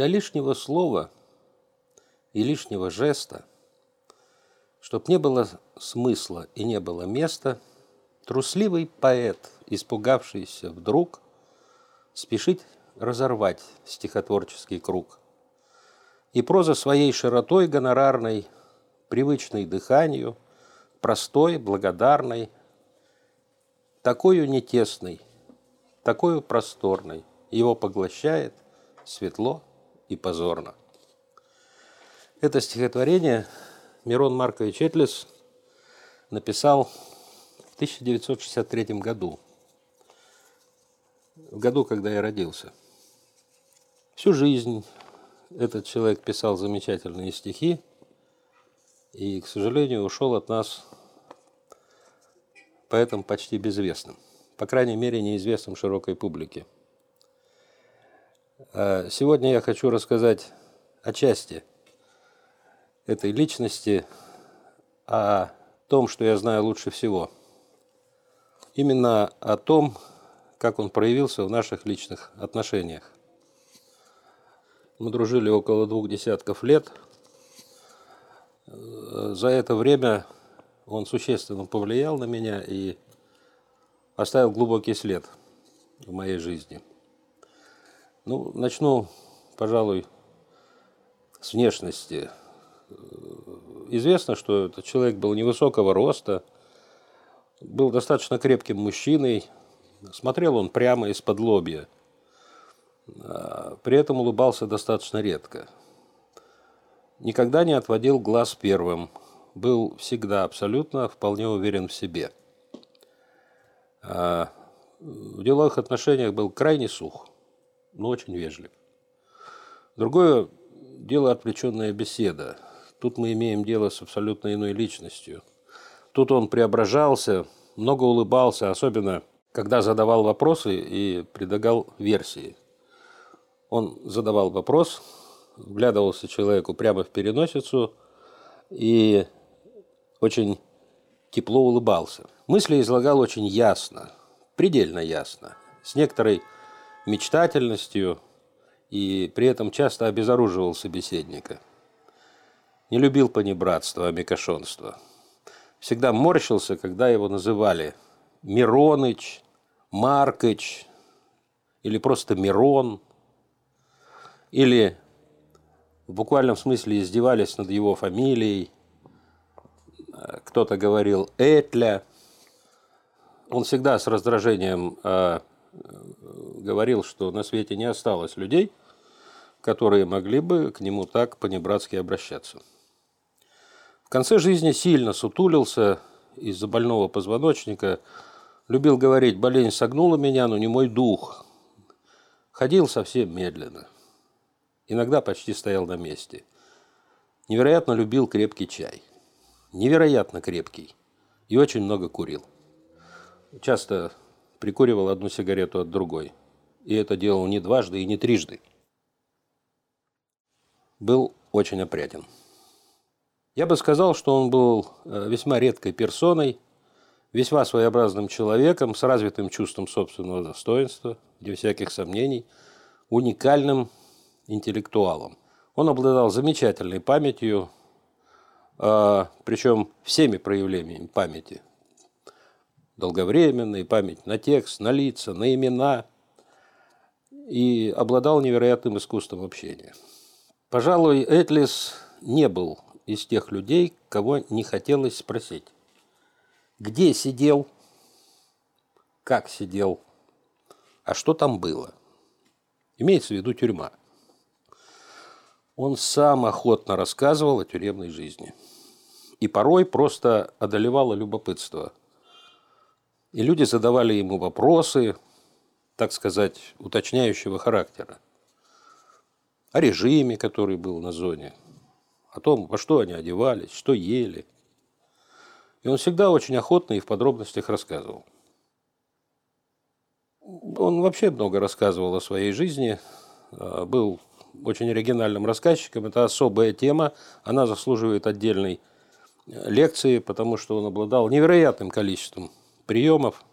Для лишнего слова и лишнего жеста, чтоб не было смысла и не было места, трусливый поэт, испугавшийся вдруг, спешит разорвать стихотворческий круг. И проза своей широтой гонорарной, привычной дыханию, простой, благодарной, такую нетесной, такую просторной, его поглощает светло и позорно. Это стихотворение Мирон Маркович Этлис написал в 1963 году, в году, когда я родился. Всю жизнь этот человек писал замечательные стихи и, к сожалению, ушел от нас поэтому почти безвестным. По крайней мере, неизвестным широкой публике. А сегодня я хочу рассказать о части этой личности, о том, что я знаю лучше всего. Именно о том, как он проявился в наших личных отношениях. Мы дружили около двух десятков лет. За это время он существенно повлиял на меня и оставил глубокий след в моей жизни. Ну, начну, пожалуй, с внешности. Известно, что этот человек был невысокого роста, был достаточно крепким мужчиной, смотрел он прямо из-под лобья, а, при этом улыбался достаточно редко. Никогда не отводил глаз первым, был всегда абсолютно вполне уверен в себе. А, в деловых отношениях был крайне сух, но очень вежлив. Другое дело отвлеченная беседа. Тут мы имеем дело с абсолютно иной личностью. Тут он преображался, много улыбался, особенно когда задавал вопросы и предлагал версии. Он задавал вопрос, вглядывался человеку прямо в переносицу и очень тепло улыбался. Мысли излагал очень ясно, предельно ясно, с некоторой мечтательностью и при этом часто обезоруживал собеседника. Не любил понебратство, а мекошонство. Всегда морщился, когда его называли Мироныч, Маркыч или просто Мирон, или в буквальном смысле издевались над его фамилией – кто-то говорил «этля». Он всегда с раздражением э, говорил, что на свете не осталось людей, которые могли бы к нему так по-небратски обращаться. В конце жизни сильно сутулился из-за больного позвоночника, любил говорить «болезнь согнула меня, но не мой дух». Ходил совсем медленно. Иногда почти стоял на месте. Невероятно любил крепкий чай невероятно крепкий и очень много курил. Часто прикуривал одну сигарету от другой. И это делал не дважды и не трижды. Был очень опрятен. Я бы сказал, что он был э, весьма редкой персоной, весьма своеобразным человеком с развитым чувством собственного достоинства, без всяких сомнений, уникальным интеллектуалом. Он обладал замечательной памятью, а, причем всеми проявлениями памяти. Долговременной, память на текст, на лица, на имена. И обладал невероятным искусством общения. Пожалуй, Этлис не был из тех людей, кого не хотелось спросить. Где сидел? Как сидел? А что там было? Имеется в виду тюрьма. Он сам охотно рассказывал о тюремной жизни – и порой просто одолевало любопытство. И люди задавали ему вопросы, так сказать, уточняющего характера. О режиме, который был на зоне, о том, во что они одевались, что ели. И он всегда очень охотно и в подробностях рассказывал. Он вообще много рассказывал о своей жизни, а, был очень оригинальным рассказчиком. Это особая тема, она заслуживает отдельной лекции, потому что он обладал невероятным количеством приемов.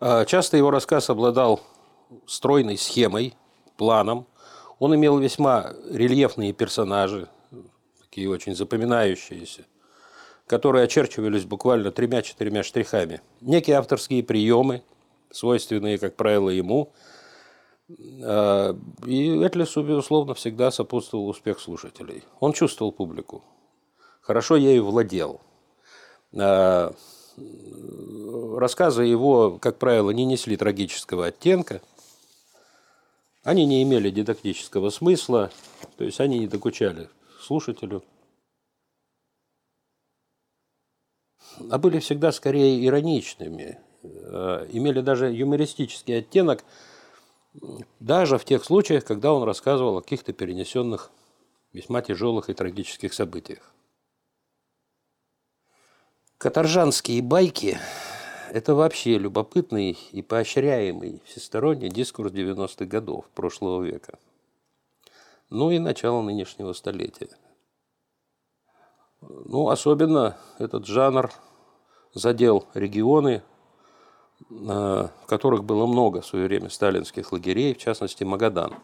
А часто его рассказ обладал стройной схемой, планом. Он имел весьма рельефные персонажи, такие очень запоминающиеся, которые очерчивались буквально тремя-четырьмя штрихами. Некие авторские приемы, свойственные, как правило, ему. А, и Этлису, безусловно, всегда сопутствовал успех слушателей. Он чувствовал публику. Хорошо ею владел. Рассказы его, как правило, не несли трагического оттенка. Они не имели дидактического смысла, то есть они не докучали слушателю. А были всегда скорее ироничными, э, имели даже юмористический оттенок, даже в тех случаях, когда он рассказывал о каких-то перенесенных весьма тяжелых и трагических событиях. Каторжанские байки – это вообще любопытный и поощряемый всесторонний дискурс 90-х годов прошлого века. Ну и начало нынешнего столетия. Ну, особенно этот жанр задел регионы, в которых было много в свое время сталинских лагерей, в частности Магадан.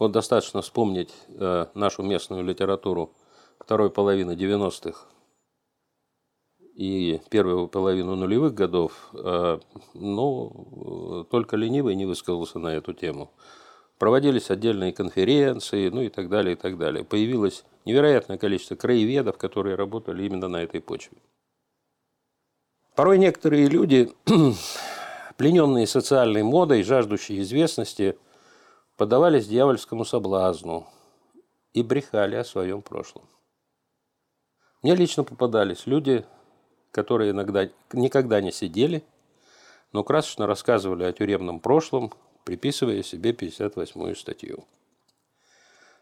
Вот достаточно вспомнить э, нашу местную литературу второй половины 90-х и первую половину нулевых годов, э, ну, только ленивый не высказался на эту тему. Проводились отдельные конференции, ну и так далее, и так далее. Появилось невероятное количество краеведов, которые работали именно на этой почве. Порой некоторые люди, плененные социальной модой, жаждущие известности, подавались дьявольскому соблазну и брехали о своем прошлом. Мне лично попадались люди, которые иногда никогда не сидели, но красочно рассказывали о тюремном прошлом, приписывая себе 58-ю статью.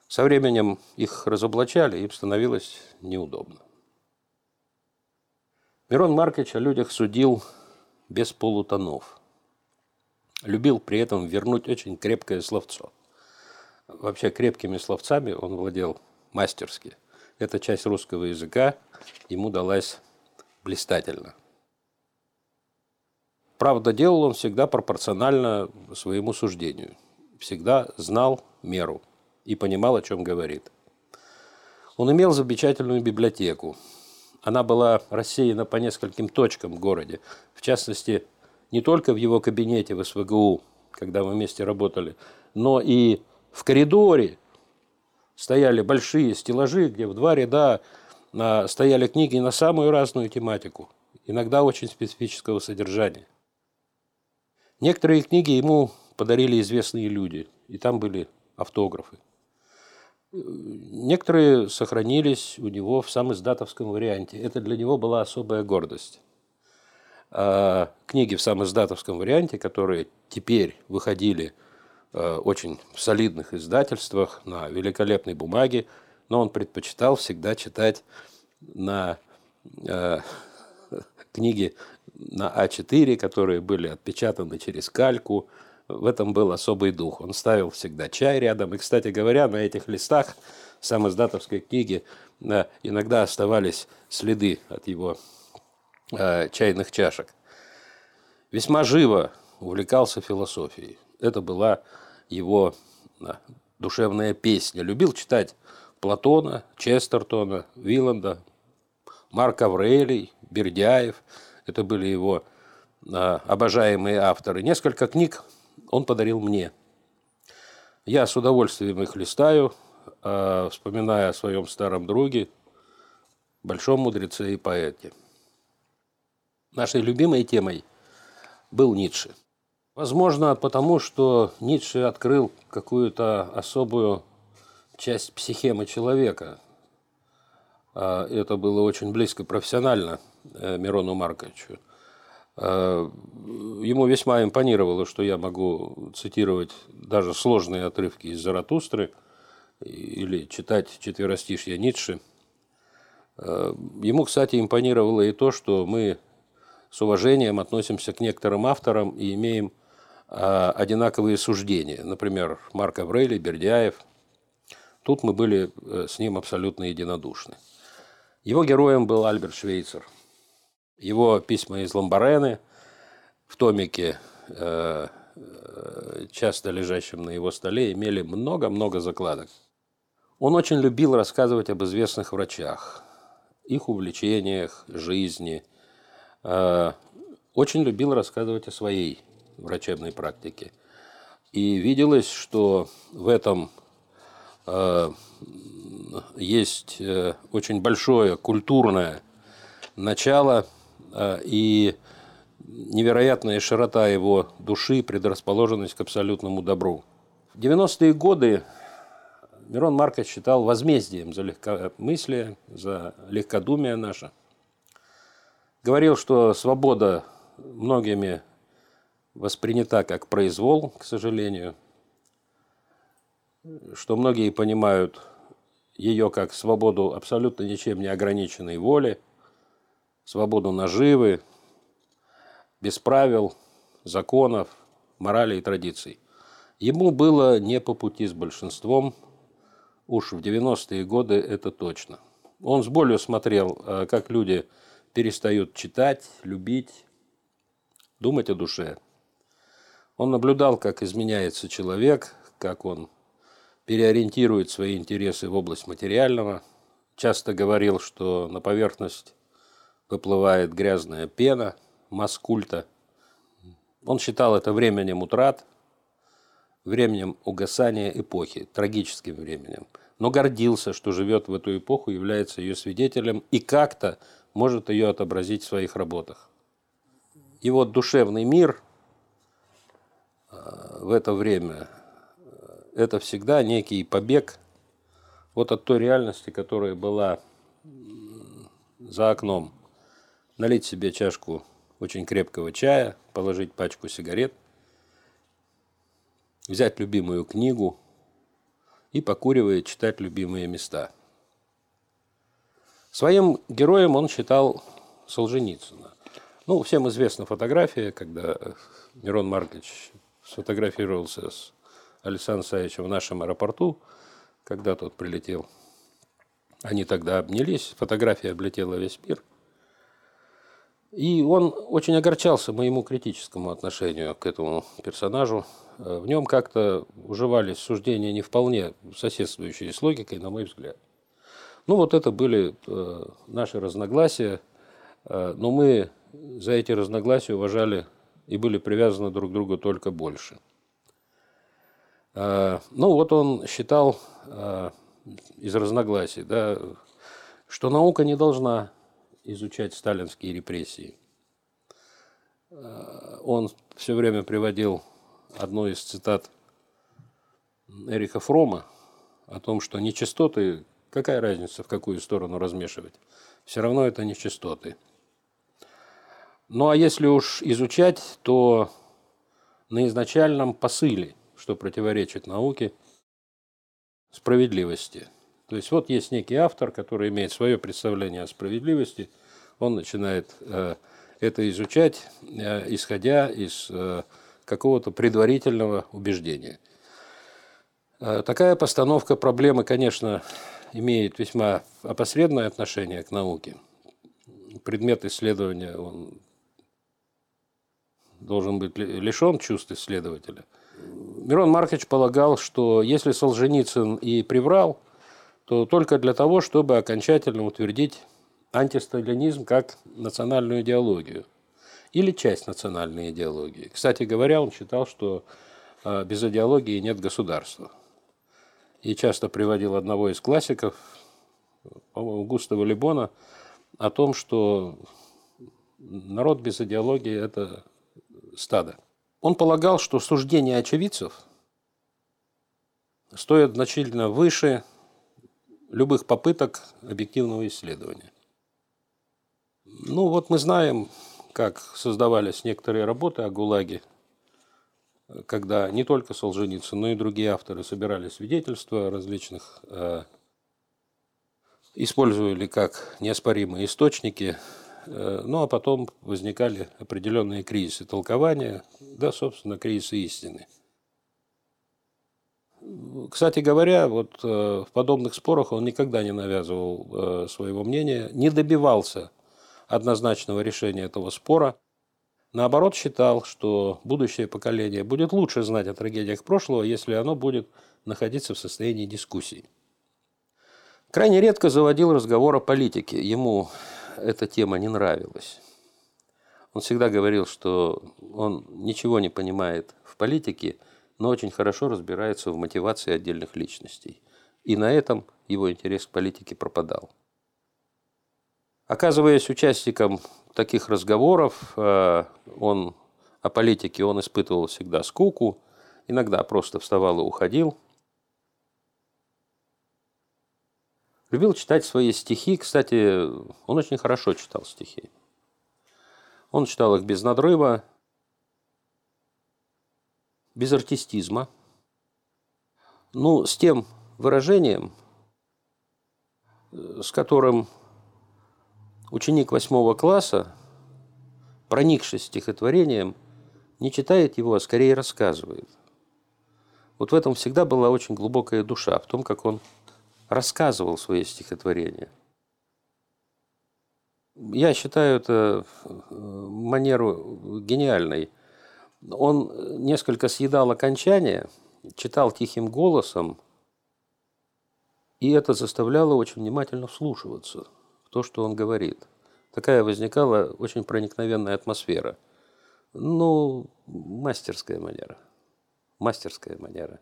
Со временем их разоблачали, им становилось неудобно. Мирон Маркович о людях судил без полутонов. Любил при этом вернуть очень крепкое словцо. Вообще крепкими словцами он владел мастерски. Эта часть русского языка ему далась блистательно. Правда, делал он всегда пропорционально своему суждению. Всегда знал меру и понимал, о чем говорит. Он имел замечательную библиотеку. Она была рассеяна по нескольким точкам в городе. В частности, не только в его кабинете в СВГУ, когда мы вместе работали, но и в коридоре стояли большие стеллажи, где в два ряда стояли книги на самую разную тематику, иногда очень специфического содержания. Некоторые книги ему подарили известные люди, и там были автографы. Некоторые сохранились у него в самом издатовском варианте. Это для него была особая гордость. А книги в самом издатовском варианте, которые теперь выходили э, очень в солидных издательствах на великолепной бумаге, но он предпочитал всегда читать на э, книги на А4, которые были отпечатаны через кальку. В этом был особый дух. Он ставил всегда чай рядом. И, кстати говоря, на этих листах сам издатовской книги э, иногда оставались следы от его э, чайных чашек. Весьма живо увлекался философией. Это была его э, душевная песня. Любил читать Платона, Честертона, Виланда, Марк Аврелий, Бердяев. Это были его а, обожаемые авторы. Несколько книг он подарил мне. Я с удовольствием их листаю, а, вспоминая о своем старом друге, большом мудреце и поэте. Нашей любимой темой был Ницше. Возможно, потому что Ницше открыл какую-то особую часть психемы человека. А, это было очень близко профессионально э, Мирону Марковичу. А, ему весьма импонировало, что я могу цитировать даже сложные отрывки из Заратустры или читать четверостишья Ницше. А, ему, кстати, импонировало и то, что мы с уважением относимся к некоторым авторам и имеем одинаковые суждения. Например, Марк Аврелий, Бердяев – Тут мы были э, с ним абсолютно единодушны. Его героем был Альберт Швейцер. Его письма из Ламбарены в томике э, э, часто лежащем на его столе, имели много-много закладок. Он очень любил рассказывать об известных врачах, их увлечениях, жизни. Очень любил рассказывать о своей врачебной практике. И виделось, что в этом есть очень большое культурное начало и невероятная широта его души, предрасположенность к абсолютному добру. В 90-е годы Мирон Маркович считал возмездием за легкомыслие, за легкодумие наше. Говорил, что свобода многими воспринята как произвол, к сожалению, что многие понимают ее как свободу абсолютно ничем не ограниченной воли, свободу наживы, без правил, законов, морали и традиций. Ему было не по пути с большинством, уж в 90-е годы это точно. Он с болью смотрел, э, как люди перестают читать, любить, думать о душе. Он наблюдал, как изменяется человек, как он переориентирует свои интересы в область материального. Часто говорил, что на поверхность выплывает грязная пена – маскульта. Он считал это временем утрат, временем угасания эпохи, трагическим временем. Но гордился, что живет в эту эпоху, является ее свидетелем и как-то может ее отобразить в своих работах. Вот душевный мир э, в это время это всегда некий побег вот от той реальности, которая была за окном. Налить себе чашку очень крепкого чая, положить пачку сигарет, взять любимую книгу и, покуривая, читать любимые места. Своим героем он считал Солженицына. Ну, всем известна фотография, когда Мирон Маркович сфотографировался с Александром Саевичем в нашем аэропорту, когда тот прилетел. Они тогда обнялись, фотография облетела весь мир – и он очень огорчался моему критическому отношению к этому персонажу. Э, в нем как-то уживались суждения не вполне соседствующие с логикой, на мой взгляд. Ну вот это были э, наши разногласия, э, но мы за эти разногласия уважали и были привязаны друг к другу только больше. Ну вот он считал из разногласий, да, что наука не должна изучать сталинские репрессии. Э, он все время приводил одну из цитат Эрика Фрома о том, что нечистоты, какая разница, в какую сторону размешивать, все равно это нечистоты. Ну а если уж изучать, то на изначальном посыле, что противоречит науке, справедливости – то есть вот есть некий автор, который имеет свое представление о справедливости, он начинает э, это изучать, э, исходя из э, какого-то предварительного убеждения. Такая постановка проблемы, конечно, имеет весьма опосредованное отношение к науке. Предмет исследования он должен быть лишен чувств исследователя. Мирон Маркович полагал, что если Солженицын и приврал – то только для того, чтобы окончательно утвердить антисталинизм как национальную идеологию или часть национальной идеологии. Кстати говоря, он считал, что а, без идеологии нет государства. И часто приводил одного из классиков, по-моему, Густава Либона, о том, что народ без идеологии – это стадо. Он полагал, что суждения очевидцев стоят значительно выше любых попыток объективного исследования. Ну вот мы знаем, как создавались некоторые работы о ГУЛАГе, когда не только Солженицын, но и другие авторы собирали свидетельства различных, э, использовали как неоспоримые источники, ну а потом возникали определенные кризисы толкования, да, собственно, кризисы истины – кстати говоря, вот э, в подобных спорах он никогда не навязывал э, своего мнения, не добивался однозначного решения этого спора. Наоборот, считал, что будущее поколение будет лучше знать о трагедиях прошлого, если оно будет находиться в состоянии дискуссий. Крайне редко заводил разговор о политике. Ему эта тема не нравилась. Он всегда говорил, что он ничего не понимает в политике, но очень хорошо разбирается в мотивации отдельных личностей. И на этом его интерес к политике пропадал. Оказываясь участником таких разговоров, э, он о политике он испытывал всегда скуку, иногда просто вставал и уходил. Любил читать свои стихи. Кстати, он очень хорошо читал стихи. Он читал их без надрыва, без артистизма. Ну, с тем выражением, э, с которым Ученик восьмого класса, проникшись стихотворением, не читает его, а скорее рассказывает. Вот в этом всегда была очень глубокая душа, в том, как он рассказывал свои стихотворения. Я считаю это э, манеру гениальной. Он несколько съедал окончание, читал тихим голосом, и это заставляло очень внимательно вслушиваться – то, что он говорит. Такая возникала очень проникновенная атмосфера. Ну, мастерская манера. Мастерская манера.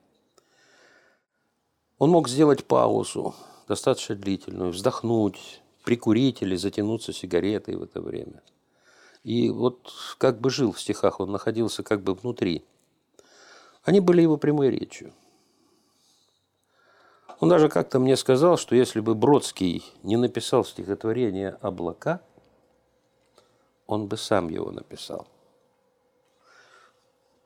Он мог сделать паузу, достаточно длительную, вздохнуть, прикурить или затянуться сигаретой в это время. И вот как бы жил в стихах, он находился как бы внутри. Они были его прямой речью. Он даже как-то мне сказал, что если бы Бродский не написал стихотворение «Облака», он бы сам его написал.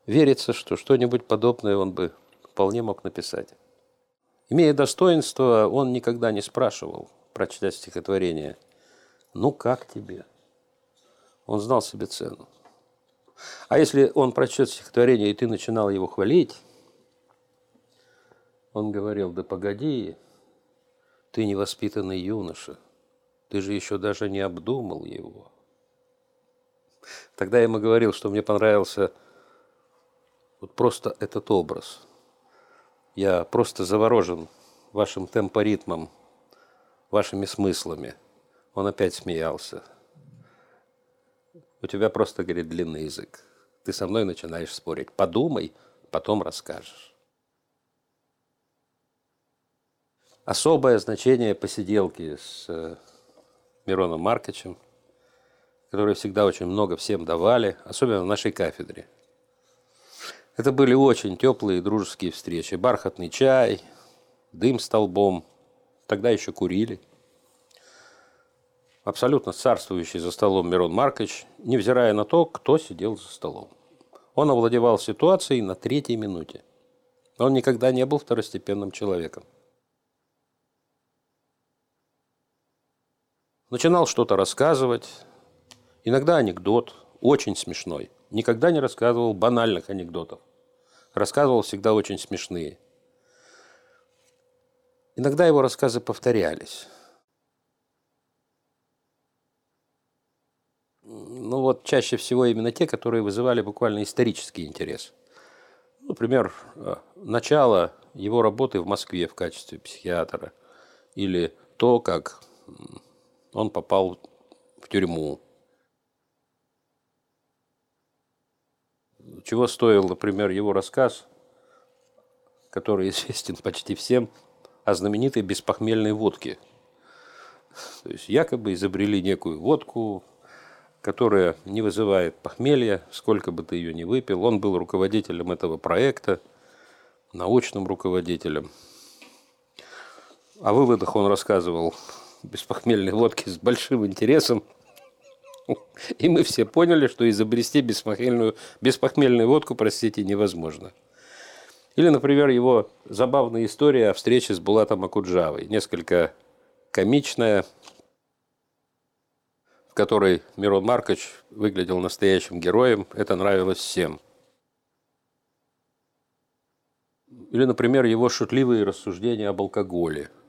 Верится, что что-нибудь подобное он бы вполне мог написать. Имея достоинство, он никогда не спрашивал, прочитать стихотворение, «Ну, как тебе?» Он знал себе цену. А если он прочтет стихотворение, и ты начинал его хвалить, он говорил, да погоди, ты невоспитанный юноша, ты же еще даже не обдумал его. Тогда я ему говорил, что мне понравился вот просто этот образ. Я просто заворожен вашим темпоритмом, вашими смыслами. Он опять смеялся. У тебя просто, говорит, длинный язык. Ты со мной начинаешь спорить. Подумай, потом расскажешь. особое значение посиделки с э, Мироном Марковичем, которые всегда очень много всем давали, особенно в нашей кафедре. Это были очень теплые дружеские встречи. Бархатный чай, дым столбом. Тогда еще курили. Абсолютно царствующий за столом Мирон Маркович, невзирая на то, кто сидел за столом. Он овладевал ситуацией на третьей минуте. Он никогда не был второстепенным человеком. Начинал что-то рассказывать, иногда анекдот, очень смешной. Никогда не рассказывал банальных анекдотов. Рассказывал всегда очень смешные. Иногда его рассказы повторялись. Ну вот чаще всего именно те, которые вызывали буквально исторический интерес. Например, э, начало его работы в Москве в качестве психиатра. Или то, как он попал в тюрьму. Чего стоил, например, его рассказ, который известен почти всем, о знаменитой беспохмельной водке. То есть якобы изобрели некую водку, которая не вызывает похмелья, сколько бы ты ее ни выпил. Он был руководителем этого проекта, научным руководителем. О выводах он рассказывал беспохмельной водки с большим интересом. И мы все поняли, что изобрести беспохмельную, беспохмельную водку, простите, невозможно. Или, например, его забавная история о встрече с Булатом Акуджавой. Несколько комичная, в которой Мирон Маркович выглядел настоящим героем. Это нравилось всем. Или, например, его шутливые рассуждения об алкоголе –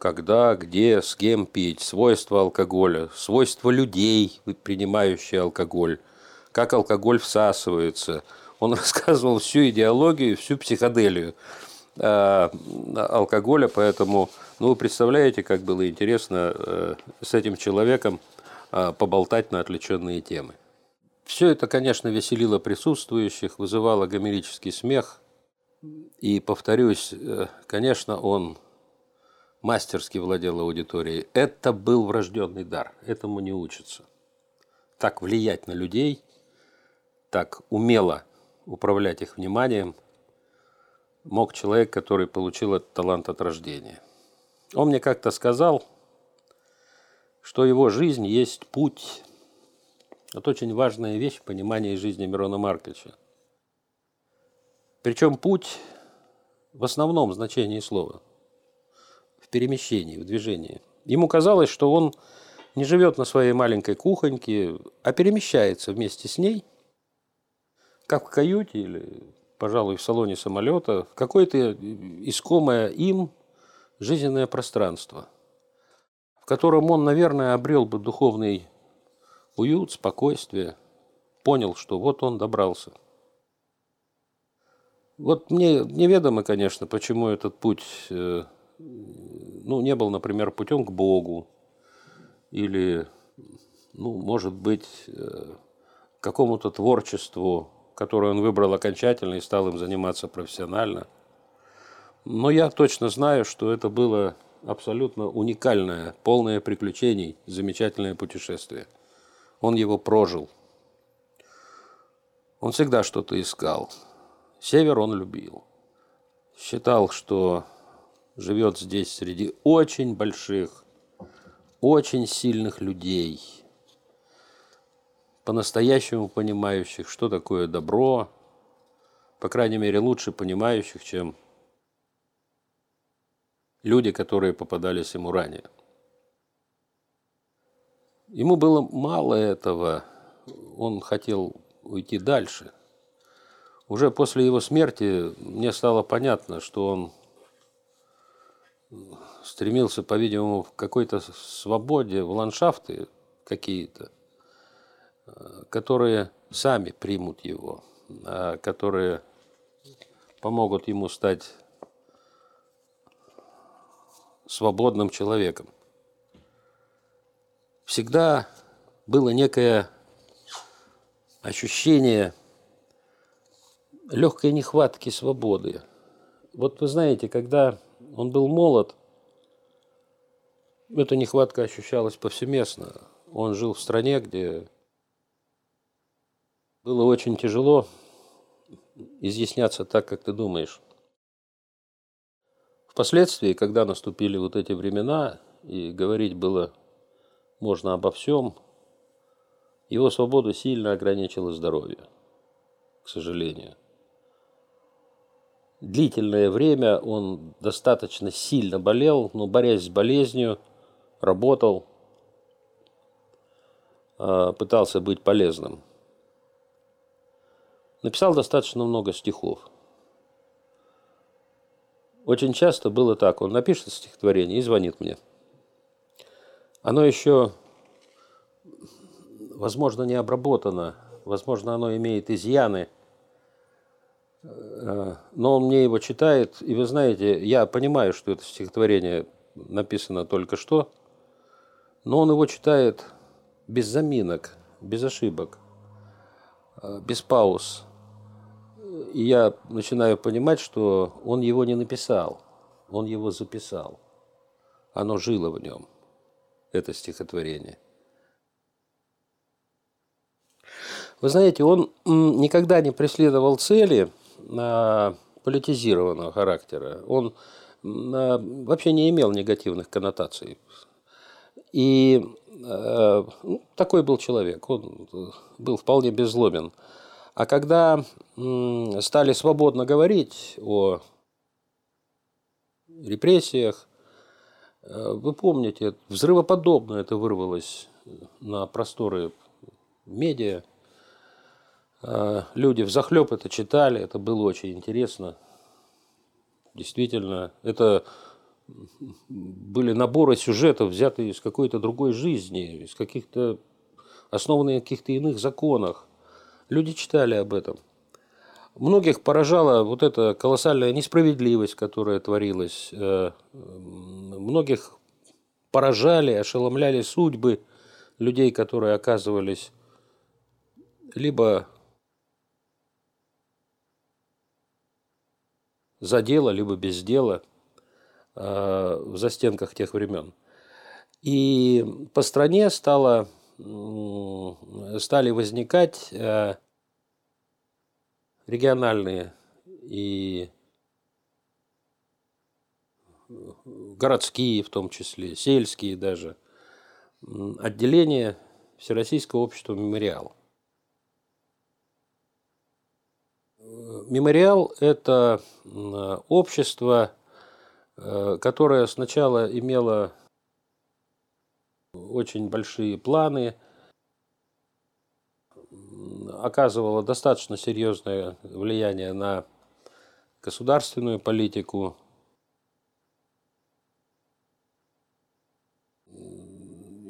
когда, где, с кем пить, свойства алкоголя, свойства людей, принимающих алкоголь, как алкоголь всасывается. Он рассказывал всю идеологию, всю психоделию э, алкоголя, поэтому, ну, вы представляете, как было интересно э, с этим человеком э, поболтать на отвлеченные темы. Все это, конечно, веселило присутствующих, вызывало гомерический смех. И, повторюсь, э, конечно, он мастерски владел аудиторией. Это был врожденный дар, этому не учится. Так влиять на людей, так умело управлять их вниманием мог человек, который получил этот талант от рождения. Он мне как-то сказал, что его жизнь есть путь. Это очень важная вещь в понимании жизни Мирона Марковича. Причем путь в основном значении слова – перемещении, в движении. Ему казалось, что он не живет на своей маленькой кухоньке, а перемещается вместе с ней, как в каюте или, пожалуй, в салоне самолета, в какое-то искомое им жизненное пространство, в котором он, наверное, обрел бы духовный уют, спокойствие, понял, что вот он добрался. Вот мне неведомо, конечно, почему этот путь э, ну, не был, например, путем к Богу или, ну, может быть, э, какому-то творчеству, которое он выбрал окончательно и стал им заниматься профессионально. Но я точно знаю, что это было абсолютно уникальное, полное приключений, замечательное путешествие. Он его прожил. Он всегда что-то искал. Север он любил. Считал, что живет здесь среди очень больших, очень сильных людей, по-настоящему понимающих, что такое добро, по крайней мере, лучше понимающих, чем люди, которые попадались ему ранее. Ему было мало этого, он хотел уйти дальше. Уже после его смерти мне стало понятно, что он стремился, по-видимому, в какой-то свободе, в ландшафты какие-то, э, которые сами примут его, а которые помогут ему стать свободным человеком. Всегда было некое ощущение легкой нехватки свободы. Вот вы знаете, когда он был молод. Эта нехватка ощущалась повсеместно. Он жил в стране, где было очень тяжело изъясняться так, как ты думаешь. Впоследствии, когда наступили вот эти времена, и говорить было можно обо всем, его свободу сильно ограничило здоровье, к сожалению длительное время он достаточно сильно болел, но борясь с болезнью, работал, а, пытался быть полезным. Написал достаточно много стихов. Очень часто было так, он напишет стихотворение и звонит мне. Оно еще, возможно, не обработано, возможно, оно имеет изъяны – но он мне его читает, и вы знаете, я понимаю, что это стихотворение написано только что, но он его читает без заминок, без ошибок, э, без пауз. И я начинаю понимать, что он его не написал, он его записал. Оно жило в нем, это стихотворение. Вы знаете, он никогда не преследовал цели – политизированного характера. Он вообще не имел негативных коннотаций. И э, ну, такой был человек, он был вполне беззлобен. А когда стали свободно говорить о репрессиях, э, вы помните, взрывоподобно это вырвалось на просторы медиа. А, люди в захлеб это читали, это было очень интересно. Действительно, это были наборы сюжетов, взятые из какой-то другой жизни, из каких-то основанные на каких-то иных законах. Люди читали об этом. Многих поражала вот эта колоссальная несправедливость, которая творилась. Э, многих поражали, ошеломляли судьбы людей, которые оказывались либо за дело, либо без дела э, в застенках тех времен. И по стране стало, стали возникать э, региональные и городские в том числе, сельские даже, отделения Всероссийского общества «Мемориал». Мемориал – это общество, э, которое сначала имело очень большие планы, оказывало достаточно серьезное влияние на государственную политику.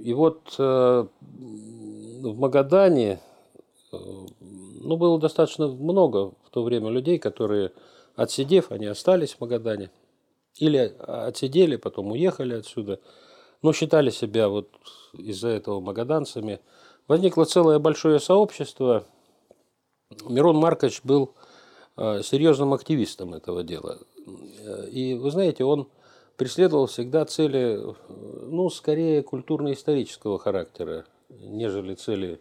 И вот э, в Магадане э, ну, было достаточно много в то время людей, которые, отсидев, они остались в Магадане. Или отсидели, потом уехали отсюда, но считали себя вот из-за этого магаданцами. Возникло целое большое сообщество. Мирон Маркович был э, серьезным активистом этого дела. И вы знаете, он преследовал всегда цели, ну, скорее культурно-исторического характера, нежели цели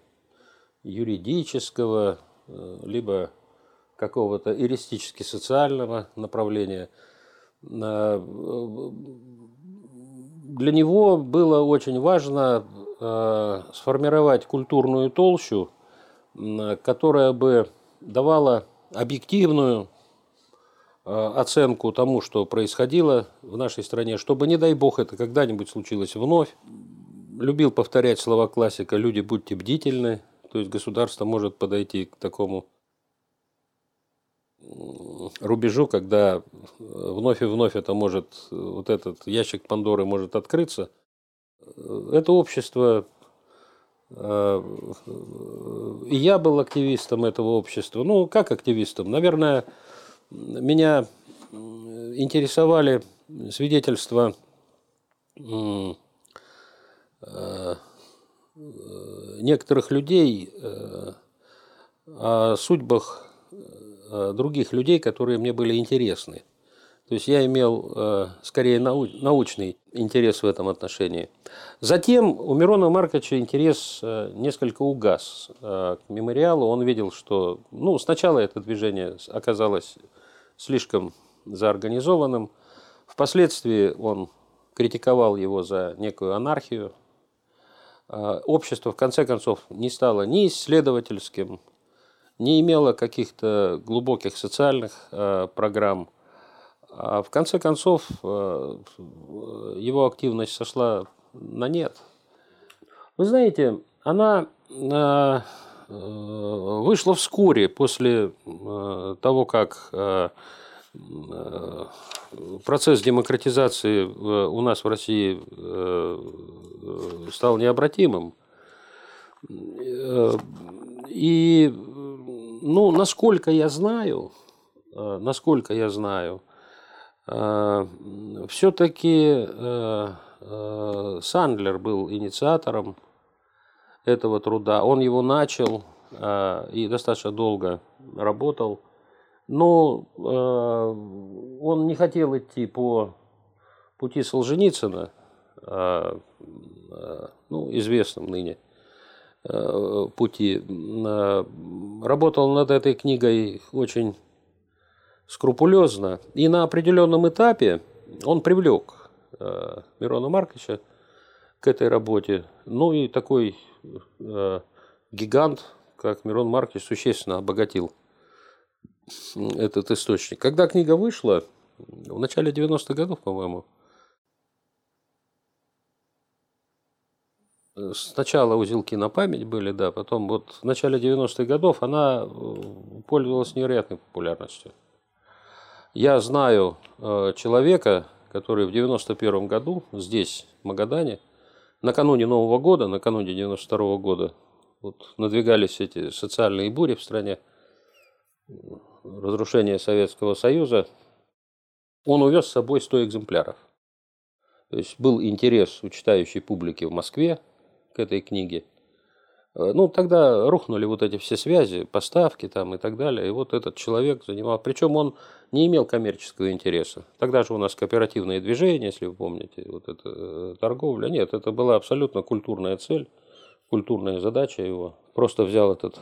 юридического, Э, либо какого-то эристически-социального направления. Э, для него было очень важно э, сформировать культурную толщу, которая бы давала объективную оценку тому, что происходило в нашей стране, чтобы, не дай бог, это когда-нибудь случилось вновь. Любил повторять слова классика «люди, будьте бдительны», то есть государство может подойти к такому рубежу, когда вновь и вновь это может, вот этот ящик Пандоры может открыться. Это общество, э, и я был активистом этого общества. Ну, как активистом? Наверное, меня интересовали свидетельства э, некоторых людей э, о судьбах э, других людей, которые мне были интересны. То есть я имел э, скорее научный интерес в этом отношении. Затем у Мирона Марковича интерес несколько угас к мемориалу. Он видел, что ну, сначала это движение оказалось слишком заорганизованным. Впоследствии он критиковал его за некую анархию, общество, в конце концов, не стало ни исследовательским, не имело каких-то глубоких социальных а, программ. А в конце концов, а, его активность сошла на нет. Вы знаете, она вышла вскоре после того, как Э, процесс демократизации у нас в России э, стал необратимым. Э, и, ну, насколько я знаю, насколько я знаю, все-таки Сандлер был инициатором этого труда. Он его начал и достаточно долго работал – но э, он не хотел идти по пути Солженицына, э, ну, известном ныне э, пути. Работал над этой книгой очень скрупулезно. И на определенном этапе он привлек э, Мирона Марковича к этой работе. Ну и такой э, гигант, как Мирон Маркович, существенно обогатил этот источник. Когда книга вышла, в начале 90-х годов, по-моему, сначала узелки на память были, да, потом вот в начале 90-х годов она э, пользовалась невероятной популярностью. Я знаю э, человека, который в 91 году здесь, в Магадане, накануне Нового года, накануне 92 года, вот надвигались эти социальные бури в стране, разрушение Советского Союза, он увез с собой 100 экземпляров. То есть был интерес у читающей публики в Москве этой книге. Э, ну, тогда рухнули вот эти все связи, поставки там и так далее. И вот этот человек занимал... Причем он не имел коммерческого интереса. Тогда же у нас кооперативное движение, если вы помните, вот это э, торговля. Нет, это была абсолютно культурная цель, культурная задача его. Просто взял этот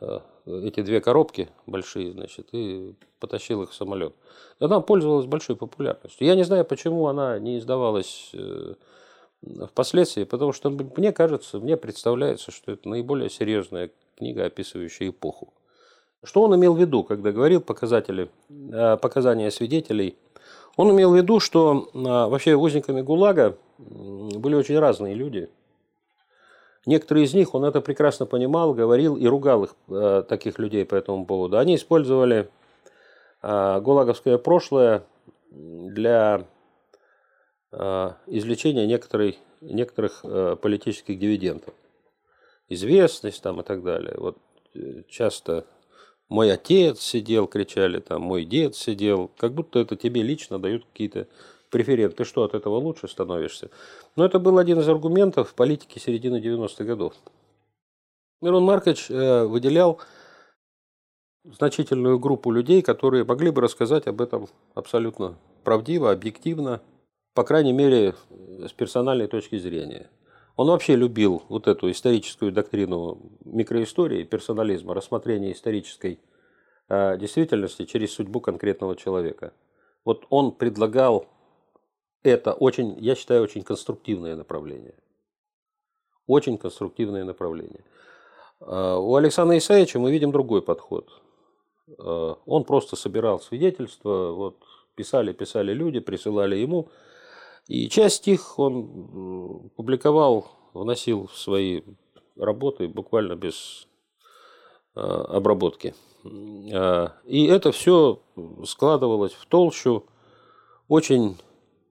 э, эти две коробки большие, значит, и потащил их в самолет. Она пользовалась большой популярностью. Я не знаю, почему она не издавалась впоследствии, потому что мне кажется, мне представляется, что это наиболее серьезная книга, описывающая эпоху. Что он имел в виду, когда говорил показатели, э, показания свидетелей? Он имел в виду, что э, вообще узниками ГУЛАГа были очень разные люди – Некоторые из них, он это прекрасно понимал, говорил и ругал их, э, таких людей по этому поводу. Они использовали гулаговское прошлое для э, извлечения некоторых э, политических дивидендов. Известность там и так далее. Вот э, часто мой отец сидел, кричали там, мой дед сидел. Как будто это тебе лично дают какие-то преферент, ты что, от этого лучше становишься? Но это был один из аргументов политики середины 90-х годов. Мирон Маркович выделял значительную группу людей, которые могли бы рассказать об этом абсолютно правдиво, объективно, по крайней мере, с персональной точки зрения. Он вообще любил вот эту историческую доктрину микроистории, персонализма, рассмотрения исторической э, действительности через судьбу конкретного человека. Вот он предлагал это очень, я считаю, очень конструктивное направление. Очень конструктивное направление. А, у Александра Исаевича мы видим другой подход. А, он просто собирал свидетельства, вот, писали, писали люди, присылали ему. И часть их он публиковал, вносил в свои работы буквально без а, обработки. И это все складывалось в толщу очень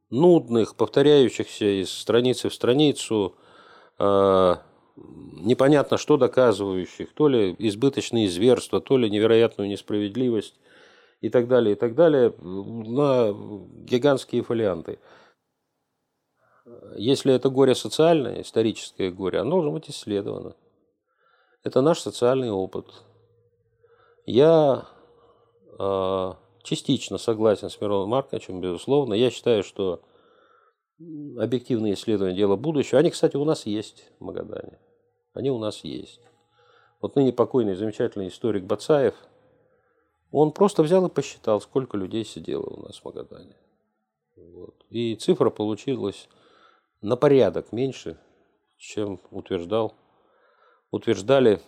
нудных, повторяющихся из страницы в страницу, э, непонятно что доказывающих, то ли избыточные зверства, то ли невероятную несправедливость и так далее, и так далее, на гигантские фолианты. Если это горе социальное, историческое горе, оно должно быть исследовано. Это наш социальный опыт. Я э, частично согласен с Мироном Марковичем, безусловно. Я считаю, что объективные исследования – дело будущего. Они, кстати, у нас есть в Магадане. Они у нас есть. Вот ныне покойный замечательный историк Бацаев, он просто взял и посчитал, сколько людей сидело у нас в Магадане. Вот. И цифра получилась на порядок меньше, чем утверждал, утверждали,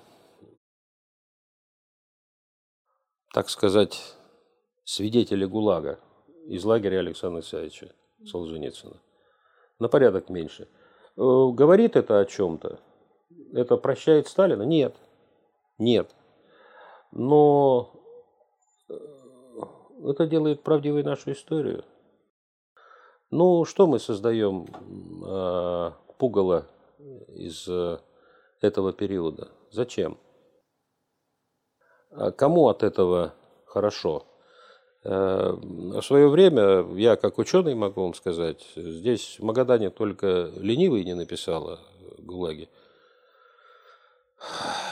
так сказать, свидетели ГУЛАГа из лагеря Александра Исаевича Солженицына. На порядок меньше. Э, говорит это о чем-то? Это прощает Сталина? Нет. Нет. Но э, это делает правдивой нашу историю. Ну, что мы создаем э, пугало из э, этого периода? Зачем? А кому от этого хорошо? Э, в свое время, я как ученый могу вам сказать, здесь в Магадане только ленивый не написала ГУЛАГи.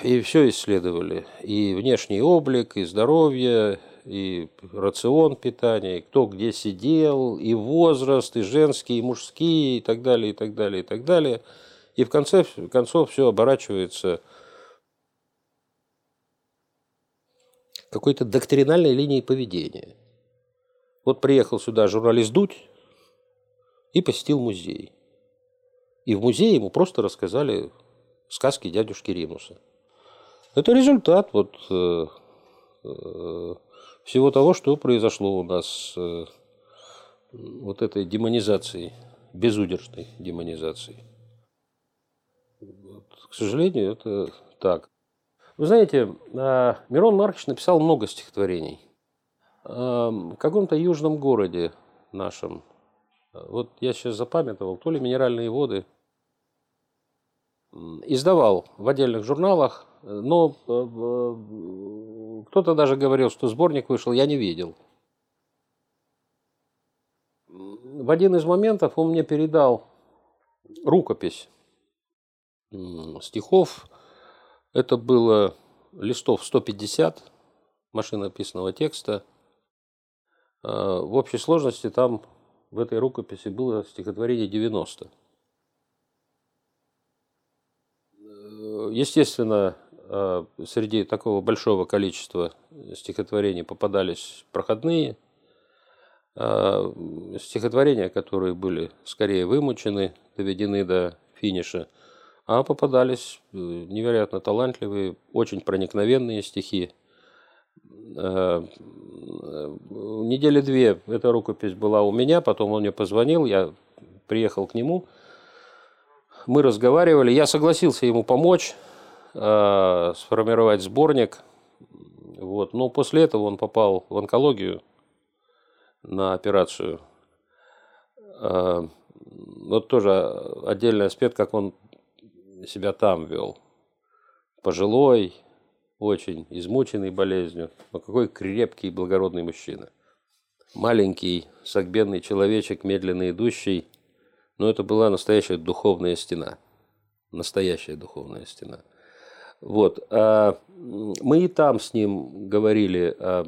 И все исследовали. И внешний облик, и здоровье, и рацион питания, и кто где сидел, и возраст, и женские, и мужские, и так далее, и так далее, и так далее. И в конце концов все оборачивается какой-то доктринальной линией поведения. Вот приехал сюда журналист Дудь и посетил музей. И в музее ему просто рассказали сказки дядюшки Римуса. Это результат вот, э, э, всего того, что произошло у нас э, вот этой демонизации, безудержной демонизации. Вот, к сожалению, это так. Вы знаете, э, Мирон Маркович написал много стихотворений – в каком-то южном городе нашем, Вот я сейчас запамятовал, то ли минеральные воды. Издавал в отдельных журналах, но э, э, кто-то даже говорил, что сборник вышел, я не видел. В один из моментов он мне передал рукопись стихов. Это было листов 150 машинописного текста. А, в общей сложности там в этой рукописи было стихотворение 90. Естественно, а, среди такого большого количества стихотворений попадались проходные а, стихотворения, которые были скорее вымучены, доведены до финиша, а попадались э, невероятно талантливые, очень проникновенные стихи. Э, недели две эта рукопись была у меня, потом он мне позвонил, я приехал к нему, мы разговаривали, я согласился ему помочь э, сформировать сборник, вот. но после этого он попал в онкологию на операцию. Э, вот тоже отдельный аспект, как он себя там вел. Пожилой, очень измученный болезнью, но какой крепкий и благородный мужчина. Маленький, согбенный человечек, медленно идущий, но это была настоящая духовная стена. Настоящая духовная стена. Вот. А мы и там с ним говорили о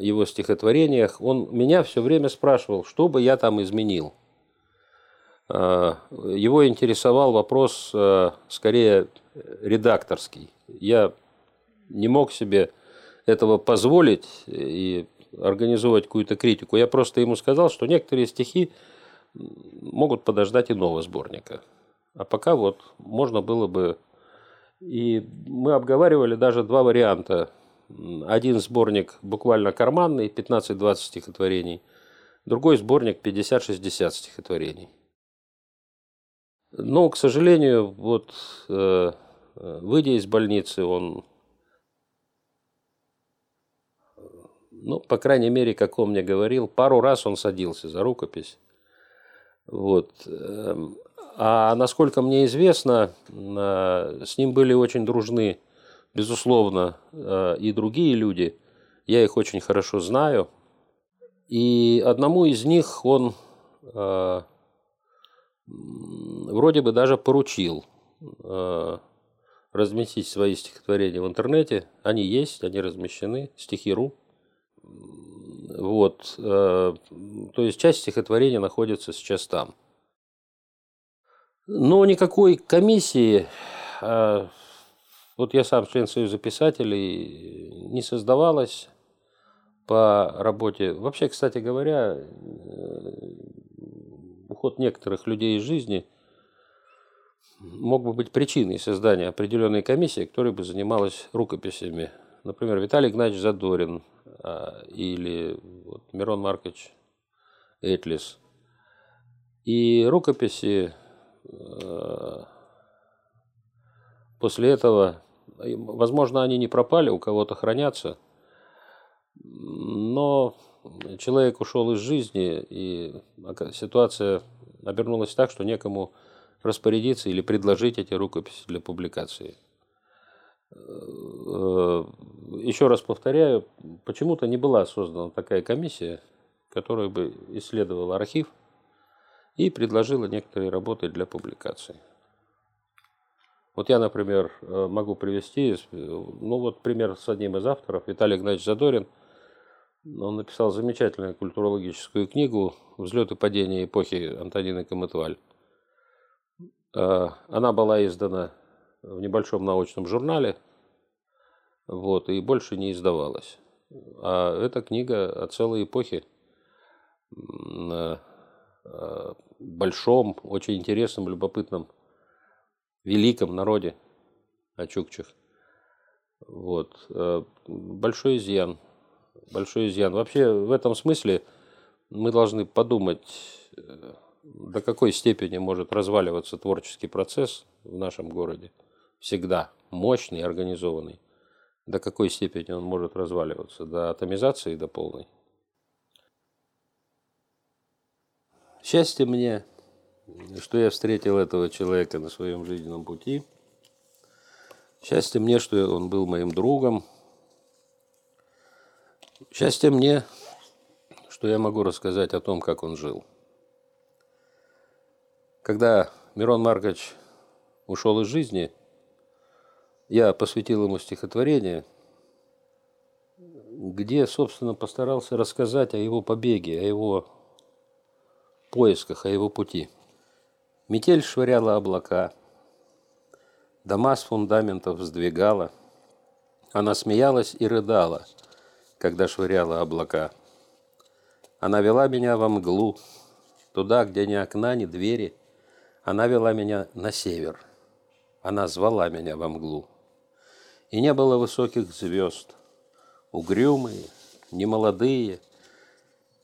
его стихотворениях. Он меня все время спрашивал, что бы я там изменил. А, его интересовал вопрос а, скорее редакторский. Я не мог себе этого позволить и организовать какую-то критику. Я просто ему сказал, что некоторые стихи могут подождать иного сборника. А пока вот можно было бы... И мы обговаривали даже два варианта. Один сборник буквально карманный, 15-20 стихотворений. Другой сборник 50-60 стихотворений. Но, к сожалению, вот э, выйдя из больницы, он ну, по крайней мере, как он мне говорил, пару раз он садился за рукопись. Вот. А насколько мне известно, э, с ним были очень дружны, безусловно, э, и другие люди. Я их очень хорошо знаю. И одному из них он э, вроде бы даже поручил разместить свои стихотворения в интернете. Они есть, они размещены, стихи.ру. Вот. То есть часть стихотворения находится сейчас там. Но никакой комиссии, э, вот я сам член Союза писателей, не создавалось по работе. Вообще, кстати говоря, э, уход некоторых людей из жизни мог бы быть причиной создания определенной комиссии, которая бы занималась рукописями. Например, Виталий Игнатьевич Задорин – а, или вот, Мирон Маркович Этлис. И рукописи а, после этого, возможно, они не пропали, у кого-то хранятся, но человек ушел из жизни, и ситуация обернулась так, что некому распорядиться или предложить эти рукописи для публикации. Э, еще раз повторяю, почему-то не была создана такая комиссия, которая бы исследовала архив и предложила некоторые работы для публикации. Вот я, например, э, могу привести, ну вот пример с одним из авторов, Виталий Игнатьевич Задорин. Он написал замечательную культурологическую книгу «Взлет и падение эпохи Антонины Камытваль». Э, она была издана в небольшом научном журнале, вот, и больше не издавалась. А эта книга о целой эпохе, большом, очень интересном, любопытном, великом народе, о чукчах. Вот. Э, большой изъян. Большой изъян. Вообще, в этом смысле мы должны подумать, э, до какой степени может разваливаться творческий процесс в нашем городе всегда мощный, организованный. До какой степени он может разваливаться? До атомизации, до полной. Счастье мне, что я встретил этого человека на своем жизненном пути. Счастье мне, что он был моим другом. Счастье мне, что я могу рассказать о том, как он жил. Когда Мирон Маркович ушел из жизни, я посвятил ему стихотворение, где, собственно, постарался рассказать о его побеге, о его поисках, о его пути. Метель швыряла облака, дома с фундаментов сдвигала. Она смеялась и рыдала, когда швыряла облака. Она вела меня во мглу, туда, где ни окна, ни двери. Она вела меня на север. Она звала меня во мглу. И не было высоких звезд. Угрюмые, немолодые,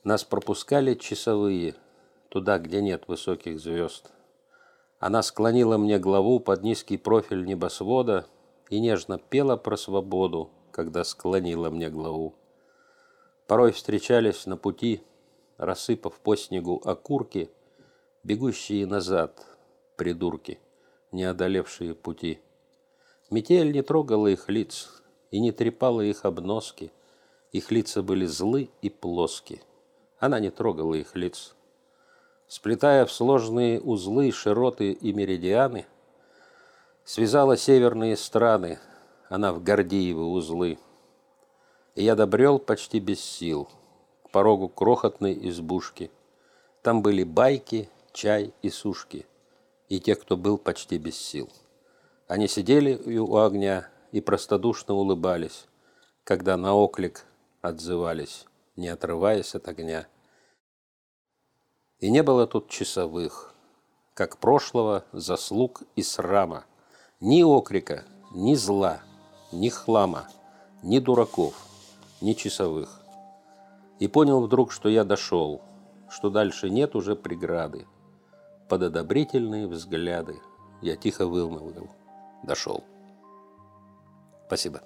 нас пропускали часовые туда, где нет высоких звезд. Она склонила мне главу под низкий профиль небосвода и нежно пела про свободу, когда склонила мне главу. Порой встречались на пути, рассыпав по снегу окурки, бегущие назад, придурки, не одолевшие пути. Метель не трогала их лиц и не трепала их обноски. Их лица были злы и плоски. Она не трогала их лиц. Сплетая в сложные узлы, широты и меридианы, связала северные страны, она в Гордиевы узлы. И я добрел почти без сил к порогу крохотной избушки. Там были байки, чай и сушки, и те, кто был почти без сил. Они сидели у огня и простодушно улыбались, когда на оклик отзывались, не отрываясь от огня. И не было тут часовых, как прошлого заслуг и срама, ни окрика, ни зла, ни хлама, ни дураков, ни часовых. И понял вдруг, что я дошел, что дальше нет уже преграды. Под одобрительные взгляды я тихо вымолвил – дошел. Спасибо.